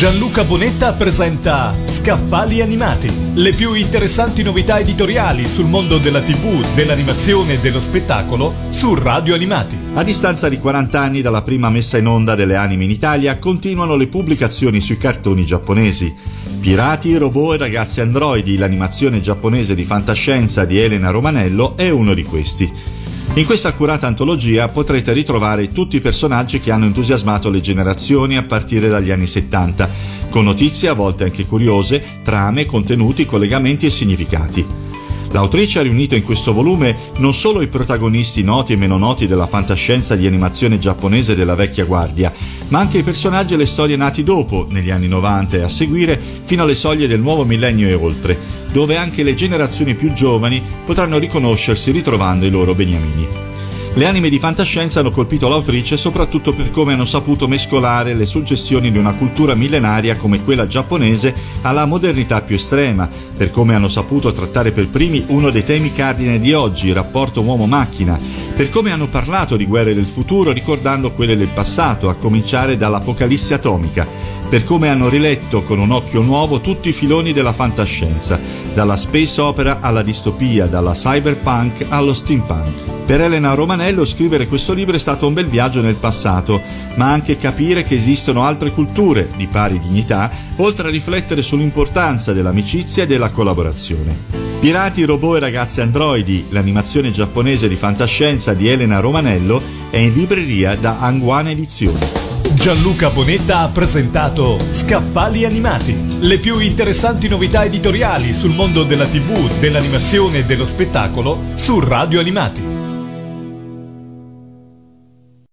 Gianluca Bonetta presenta Scaffali Animati, le più interessanti novità editoriali sul mondo della TV, dell'animazione e dello spettacolo su Radio Animati. A distanza di 40 anni dalla prima messa in onda delle anime in Italia, continuano le pubblicazioni sui cartoni giapponesi. Pirati, robot e ragazzi androidi, l'animazione giapponese di fantascienza di Elena Romanello è uno di questi. In questa accurata antologia potrete ritrovare tutti i personaggi che hanno entusiasmato le generazioni a partire dagli anni 70, con notizie a volte anche curiose, trame, contenuti, collegamenti e significati. L'autrice ha riunito in questo volume non solo i protagonisti noti e meno noti della fantascienza di animazione giapponese della vecchia guardia, ma anche i personaggi e le storie nati dopo, negli anni 90 e a seguire, fino alle soglie del nuovo millennio e oltre, dove anche le generazioni più giovani potranno riconoscersi ritrovando i loro beniamini. Le anime di fantascienza hanno colpito l'autrice soprattutto per come hanno saputo mescolare le suggestioni di una cultura millenaria come quella giapponese alla modernità più estrema, per come hanno saputo trattare per primi uno dei temi cardine di oggi, il rapporto uomo-macchina, per come hanno parlato di guerre del futuro ricordando quelle del passato, a cominciare dall'apocalisse atomica, per come hanno riletto con un occhio nuovo tutti i filoni della fantascienza, dalla space opera alla distopia, dalla cyberpunk allo steampunk. Per Elena Romanello scrivere questo libro è stato un bel viaggio nel passato, ma anche capire che esistono altre culture di pari dignità, oltre a riflettere sull'importanza dell'amicizia e della collaborazione. Pirati, robot e ragazze androidi, l'animazione giapponese di fantascienza di Elena Romanello, è in libreria da Anguana Edizioni. Gianluca Bonetta ha presentato Scaffali Animati, le più interessanti novità editoriali sul mondo della TV, dell'animazione e dello spettacolo su Radio Animati.